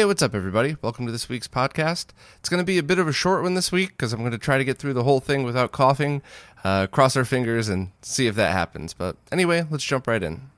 Hey, what's up, everybody? Welcome to this week's podcast. It's going to be a bit of a short one this week because I'm going to try to get through the whole thing without coughing. Uh, cross our fingers and see if that happens. But anyway, let's jump right in.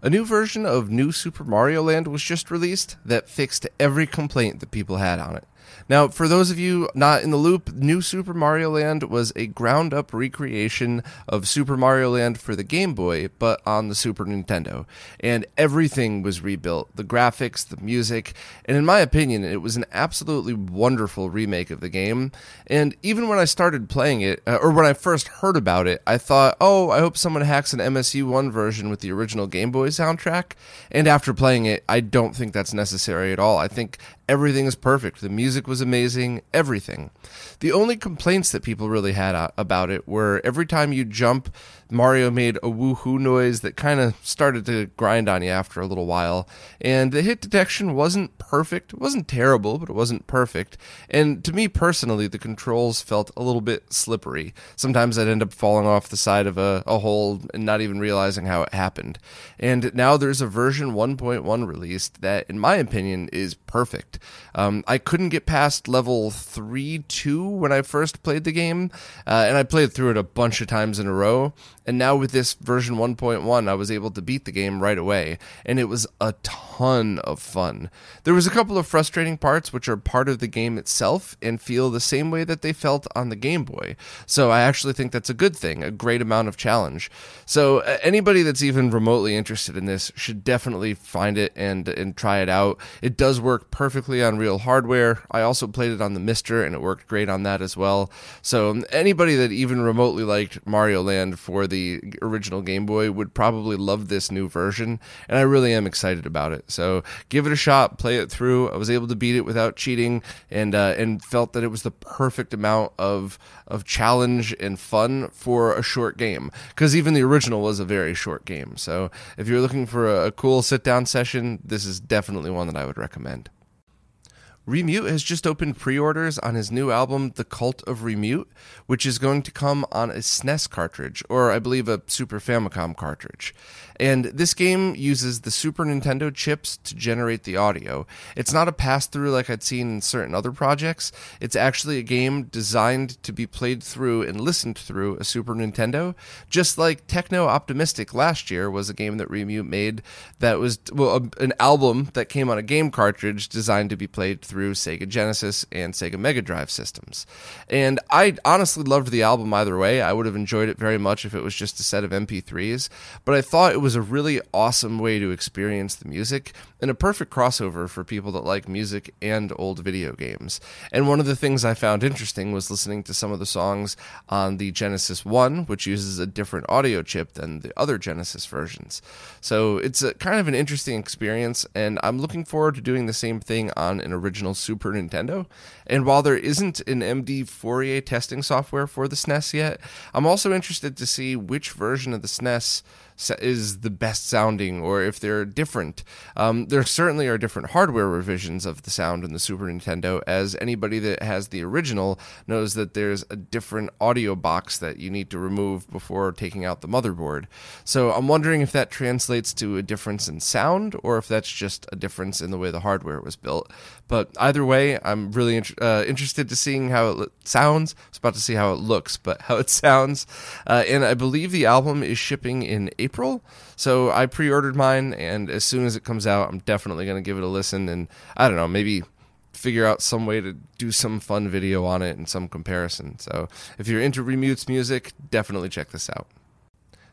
A new version of New Super Mario Land was just released that fixed every complaint that people had on it. Now, for those of you not in the loop, New Super Mario Land was a ground up recreation of Super Mario Land for the Game Boy, but on the Super Nintendo. And everything was rebuilt the graphics, the music, and in my opinion, it was an absolutely wonderful remake of the game. And even when I started playing it, uh, or when I first heard about it, I thought, oh, I hope someone hacks an MSU1 version with the original Game Boy soundtrack. And after playing it, I don't think that's necessary at all. I think everything is perfect. The music was amazing, everything. The only complaints that people really had uh, about it were every time you jump, Mario made a woohoo noise that kind of started to grind on you after a little while. And the hit detection wasn't perfect. It wasn't terrible, but it wasn't perfect. And to me personally, the controls felt a little bit slippery. Sometimes I'd end up falling off the side of a, a hole and not even realizing how it happened. And now there's a version 1.1 released that, in my opinion, is perfect. Um, I couldn't get past level 3 2 when I first played the game, uh, and I played through it a bunch of times in a row. And now with this version 1.1, I was able to beat the game right away, and it was a ton of fun. There was a couple of frustrating parts which are part of the game itself and feel the same way that they felt on the Game Boy. So I actually think that's a good thing, a great amount of challenge. So uh, anybody that's even remotely interested in this should definitely find it and and try it out. It does work perfectly on real hardware. I also played it on the MiSTer and it worked great on that as well. So um, anybody that even remotely liked Mario Land for the the original Game Boy would probably love this new version, and I really am excited about it. So give it a shot, play it through. I was able to beat it without cheating, and uh, and felt that it was the perfect amount of of challenge and fun for a short game. Because even the original was a very short game. So if you're looking for a, a cool sit down session, this is definitely one that I would recommend. Remute has just opened pre orders on his new album, The Cult of Remute, which is going to come on a SNES cartridge, or I believe a Super Famicom cartridge. And this game uses the Super Nintendo chips to generate the audio. It's not a pass through like I'd seen in certain other projects. It's actually a game designed to be played through and listened through a Super Nintendo, just like Techno Optimistic last year was a game that Remute made that was well a, an album that came on a game cartridge designed to be played through Sega Genesis and Sega Mega Drive systems. And I honestly loved the album either way. I would have enjoyed it very much if it was just a set of MP3s, but I thought it was a really awesome way to experience the music and a perfect crossover for people that like music and old video games. And one of the things I found interesting was listening to some of the songs on the Genesis 1, which uses a different audio chip than the other Genesis versions. So it's a kind of an interesting experience, and I'm looking forward to doing the same thing on an original Super Nintendo. And while there isn't an MD Fourier testing software for the SNES yet, I'm also interested to see which version of the SNES is the best sounding or if they're different. Um, there certainly are different hardware revisions of the sound in the Super Nintendo, as anybody that has the original knows that there's a different audio box that you need to remove before taking out the motherboard. So I'm wondering if that translates to a difference in sound or if that's just a difference in the way the hardware was built. But either way, I'm really int- uh, interested to seeing how it sounds. I was about to see how it looks, but how it sounds. Uh, and I believe the album is shipping in April. So I pre ordered mine, and as soon as it comes out, I'm definitely going to give it a listen. And I don't know, maybe figure out some way to do some fun video on it and some comparison. So if you're into Remute's music, definitely check this out.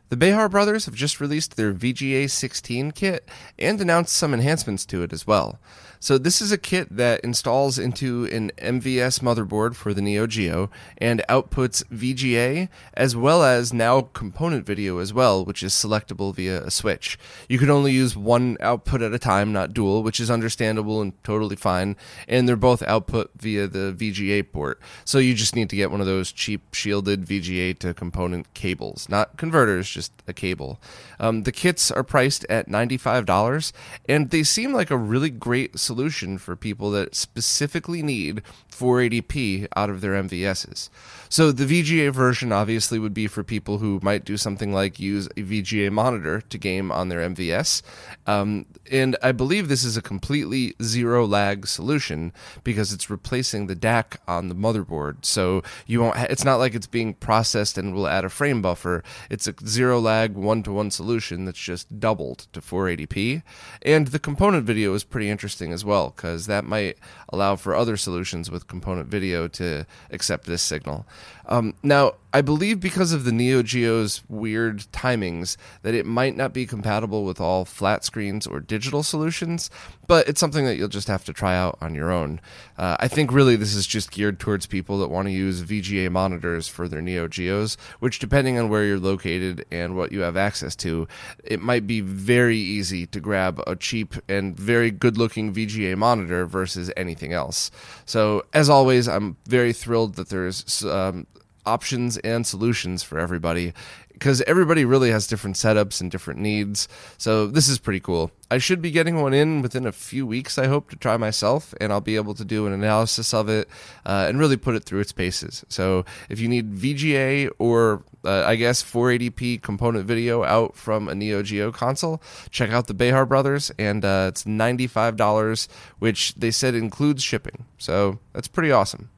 The Behar brothers have just released their VGA 16 kit and announced some enhancements to it as well. So this is a kit that installs into an MVS motherboard for the Neo Geo and outputs VGA as well as now component video as well, which is selectable via a switch. You can only use one output at a time, not dual, which is understandable and totally fine. And they're both output via the VGA port. So you just need to get one of those cheap shielded VGA to component cables, not converters, just a cable. Um, the kits are priced at $95 and they seem like a really great solution for people that specifically need 480p out of their MVSs. So the VGA version obviously would be for people who might do something like use a VGA monitor to game on their MVS. Um, and I believe this is a completely zero lag solution because it's replacing the DAC on the motherboard. So you won't. Ha- it's not like it's being processed and will add a frame buffer. It's a zero lag one to one solution that's just doubled to 480p. And the component video is pretty interesting as well because that might allow for other solutions with component video to accept this signal. Um, now, I believe because of the Neo Geo's weird timings that it might not be compatible with all flat screens or digital solutions, but it's something that you'll just have to try out on your own. Uh, I think really this is just geared towards people that want to use VGA monitors for their Neo Geos, which, depending on where you're located and what you have access to, it might be very easy to grab a cheap and very good looking VGA monitor versus anything else. So, as always, I'm very thrilled that there's um, options and solutions for everybody because everybody really has different setups and different needs. So this is pretty cool. I should be getting one in within a few weeks, I hope, to try myself, and I'll be able to do an analysis of it uh, and really put it through its paces. So if you need VGA or uh, I guess 480p component video out from a Neo Geo console, check out the Behar Brothers, and uh, it's $95, which they said includes shipping. So that's pretty awesome.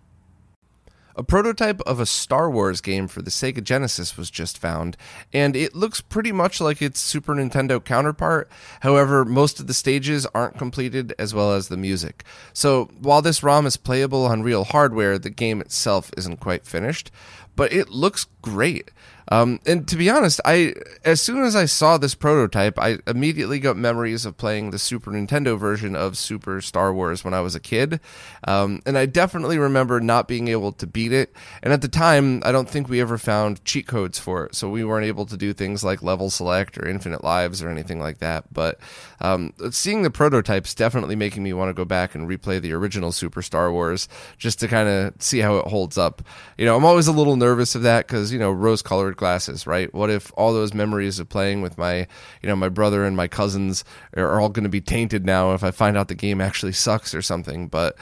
A prototype of a Star Wars game for the Sega Genesis was just found, and it looks pretty much like its Super Nintendo counterpart. However, most of the stages aren't completed as well as the music. So, while this ROM is playable on real hardware, the game itself isn't quite finished, but it looks great. Um, and to be honest, I as soon as I saw this prototype, I immediately got memories of playing the Super Nintendo version of Super Star Wars when I was a kid, um, and I definitely remember not being able to beat it. And at the time, I don't think we ever found cheat codes for it, so we weren't able to do things like level select or infinite lives or anything like that. But um, seeing the prototypes definitely making me want to go back and replay the original Super Star Wars just to kind of see how it holds up. You know, I'm always a little nervous of that because you know rose-colored glasses, right? What if all those memories of playing with my, you know, my brother and my cousins are all going to be tainted now if I find out the game actually sucks or something? But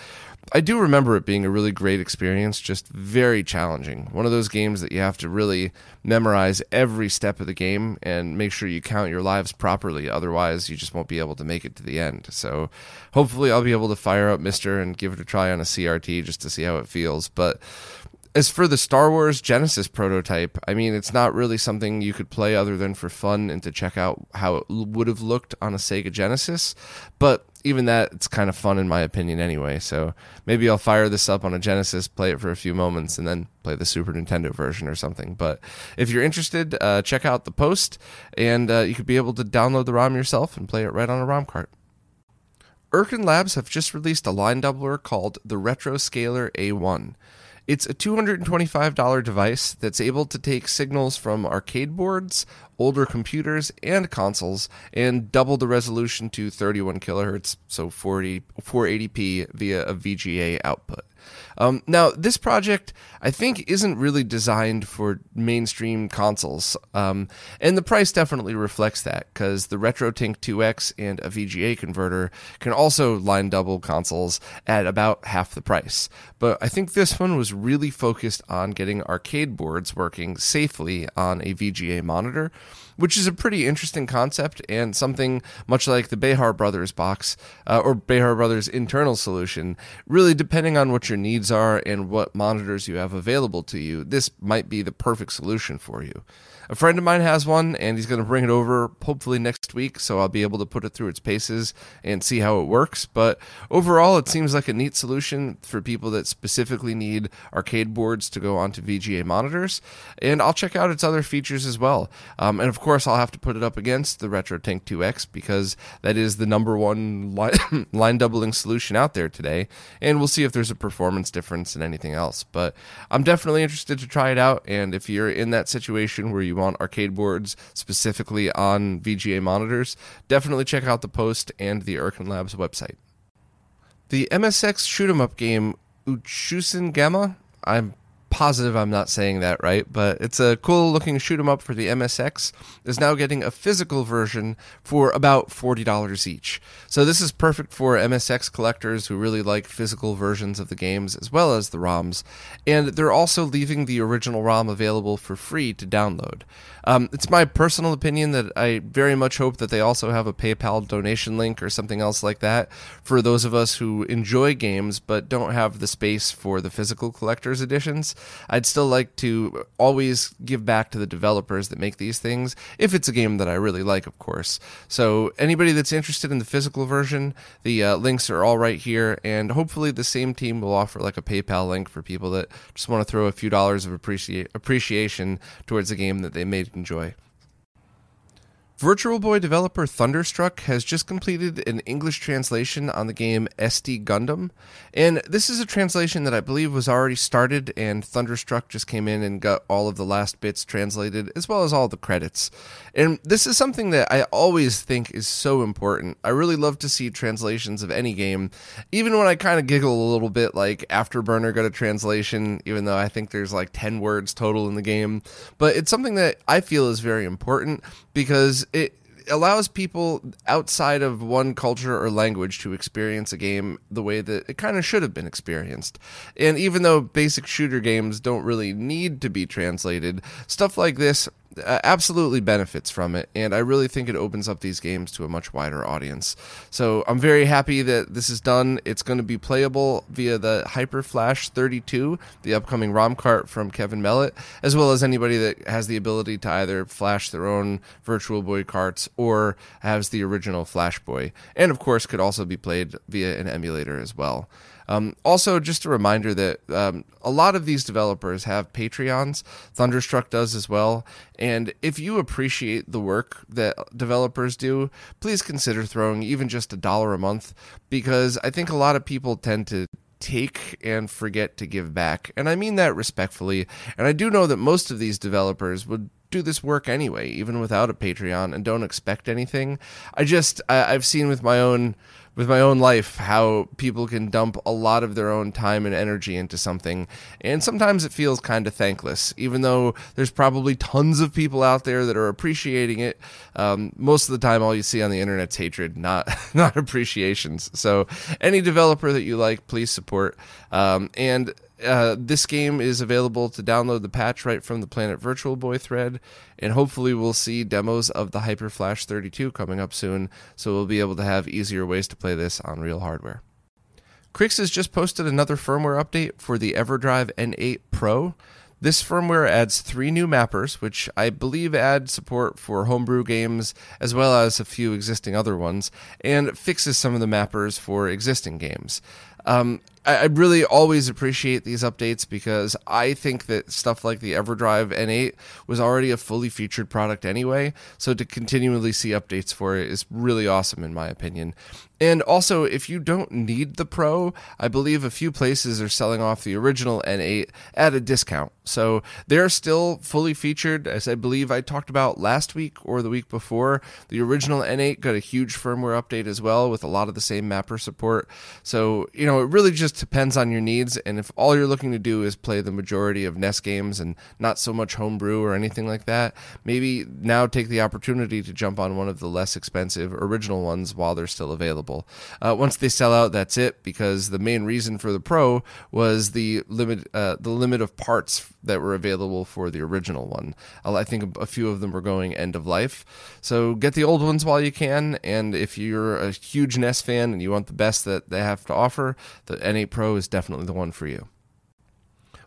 I do remember it being a really great experience, just very challenging. One of those games that you have to really memorize every step of the game and make sure you count your lives properly. Otherwise, you just won't be able to make it to the end. So, hopefully, I'll be able to fire up MiSTer and give it a try on a CRT just to see how it feels. But as for the Star Wars Genesis prototype, I mean, it's not really something you could play other than for fun and to check out how it would have looked on a Sega Genesis. But even that, it's kind of fun in my opinion anyway. So maybe I'll fire this up on a Genesis, play it for a few moments, and then play the Super Nintendo version or something. But if you're interested, uh, check out the post, and uh, you could be able to download the ROM yourself and play it right on a ROM cart. Irken Labs have just released a line doubler called the RetroScaler A1. It's a $225 device that's able to take signals from arcade boards, older computers, and consoles and double the resolution to 31 kilohertz, so 40, 480p via a VGA output. Um, now, this project, I think, isn't really designed for mainstream consoles, um, and the price definitely reflects that because the RetroTink 2X and a VGA converter can also line double consoles at about half the price. But I think this one was really focused on getting arcade boards working safely on a VGA monitor which is a pretty interesting concept and something much like the Behar Brothers box uh, or Behar Brothers internal solution. Really, depending on what your needs are and what monitors you have available to you, this might be the perfect solution for you. A friend of mine has one, and he's going to bring it over hopefully next week, so I'll be able to put it through its paces and see how it works. But overall, it seems like a neat solution for people that specifically need arcade boards to go onto VGA monitors. And I'll check out its other features as well. Um, and of course, I'll have to put it up against the RetroTink 2X because that is the number one line, line doubling solution out there today. And we'll see if there's a performance difference in anything else. But I'm definitely interested to try it out. And if you're in that situation where you want arcade boards specifically on VGA monitors, definitely check out the post and the Irken Labs website. The MSX shoot 'em up game Uchusen Gamma. I'm positive I'm not saying that right, but it's a cool looking shoot 'em up for the MSX. Is now getting a physical version for about forty dollars each. So this is perfect for MSX collectors who really like physical versions of the games as well as the ROMs. And they're also leaving the original ROM available for free to download. Um, it's my personal opinion that I very much hope that they also have a PayPal donation link or something else like that for those of us who enjoy games but don't have the space for the physical collector's editions. I'd still like to always give back to the developers that make these things, if it's a game that I really like, of course. So, anybody that's interested in the physical version, the uh, links are all right here, and hopefully the same team will offer like a PayPal link for people that just want to throw a few dollars of appreci- appreciation towards a game that they may enjoy. Virtual Boy developer Thunderstruck has just completed an English translation on the game SD Gundam. And this is a translation that I believe was already started, and Thunderstruck just came in and got all of the last bits translated, as well as all the credits. And this is something that I always think is so important. I really love to see translations of any game, even when I kind of giggle a little bit, like Afterburner got a translation, even though I think there's like 10 words total in the game. But it's something that I feel is very important because it allows people outside of one culture or language to experience a game the way that it kind of should have been experienced. And even though basic shooter games don't really need to be translated, stuff like this uh, absolutely benefits from it, and I really think it opens up these games to a much wider audience. So I'm very happy that this is done. It's going to be playable via the Hyper Flash 32, the upcoming ROM cart from Kevin Mellott, as well as anybody that has the ability to either flash their own Virtual Boy carts or has the original Flash Boy, and of course could also be played via an emulator as well. Um, also, just a reminder that um, a lot of these developers have Patreons. Thunderstruck does as well. And if you appreciate the work that developers do, please consider throwing even just a dollar a month because I think a lot of people tend to take and forget to give back. And I mean that respectfully. And I do know that most of these developers would do this work anyway, even without a Patreon, and don't expect anything. I just, I, have seen with my own with my own life how people can dump a lot of their own time and energy into something. And sometimes it feels kind of thankless even though there's probably tons of people out there that are appreciating it. Um, most of the time all you see on the internet's hatred not not appreciations. So any developer that you like please support. Um, and uh, this game is available to download the patch right from the Planet Virtual Boy thread, and hopefully we'll see demos of the Hyper Flash 32 coming up soon, so we'll be able to have easier ways to play this on real hardware. Krikzz has just posted another firmware update for the EverDrive N8 Pro. This firmware adds three new mappers, which I believe add support for homebrew games as well as a few existing other ones, and fixes some of the mappers for existing games. Um, I, really always appreciate these updates because I think that stuff like the EverDrive N8 was already a fully featured product anyway. So to continually see updates for it is really awesome, in my opinion. And also, if you don't need the Pro, I believe a few places are selling off the original N8 at a discount. So they're still fully featured, as I believe I talked about last week or the week before. The original N8 got a huge firmware update as well with a lot of the same mapper support. So, you know, it really just depends on your needs. And if all you're looking to do is play the majority of NES games and not so much homebrew or anything like that, maybe now take the opportunity to jump on one of the less expensive original ones while they're still available. Uh, once they sell out, that's it because the main reason for the Pro was the limit, uh, the limit of parts that were available for the original one. I think a few of them were going end of life. So get the old ones while you can. And if you're a huge NES fan and you want the best that they have to offer, the N8 Pro is definitely the one for you.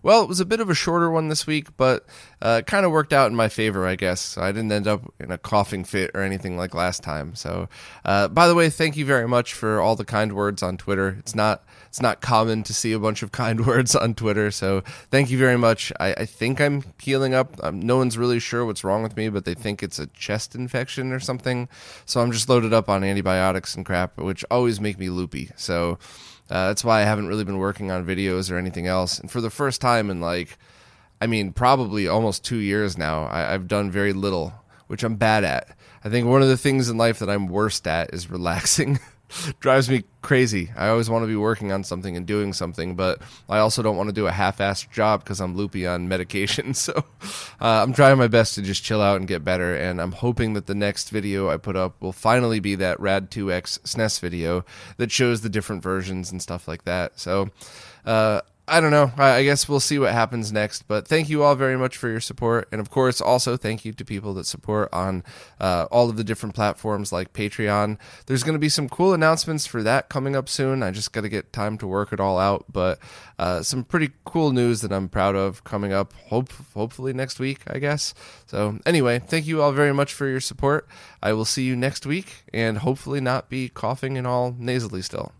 Well, it was a bit of a shorter one this week, but uh, kind of worked out in my favor, I guess. I didn't end up in a coughing fit or anything like last time. So, uh, by the way, thank you very much for all the kind words on Twitter. It's not it's not common to see a bunch of kind words on Twitter, so thank you very much. I, I think I'm healing up. Um, no one's really sure what's wrong with me, but they think it's a chest infection or something. So I'm just loaded up on antibiotics and crap, which always make me loopy. So uh, that's why I haven't really been working on videos or anything else. And for the first time in like, I mean, probably almost two years now, I, I've done very little, which I'm bad at. I think one of the things in life that I'm worst at is relaxing. drives me crazy. I always want to be working on something and doing something, but I also don't want to do a half-assed job because I'm loopy on medication. So uh, I'm trying my best to just chill out and get better. And I'm hoping that the next video I put up will finally be that Rad 2X SNES video that shows the different versions and stuff like that. So uh, I don't know. I guess we'll see what happens next. But thank you all very much for your support. And of course, also thank you to people that support on uh, all of the different platforms like Patreon. There's going to be some cool announcements for that coming up soon. I just got to get time to work it all out. But uh, some pretty cool news that I'm proud of coming up, hope, hopefully next week, I guess. So, anyway, thank you all very much for your support. I will see you next week and hopefully not be coughing and all nasally still.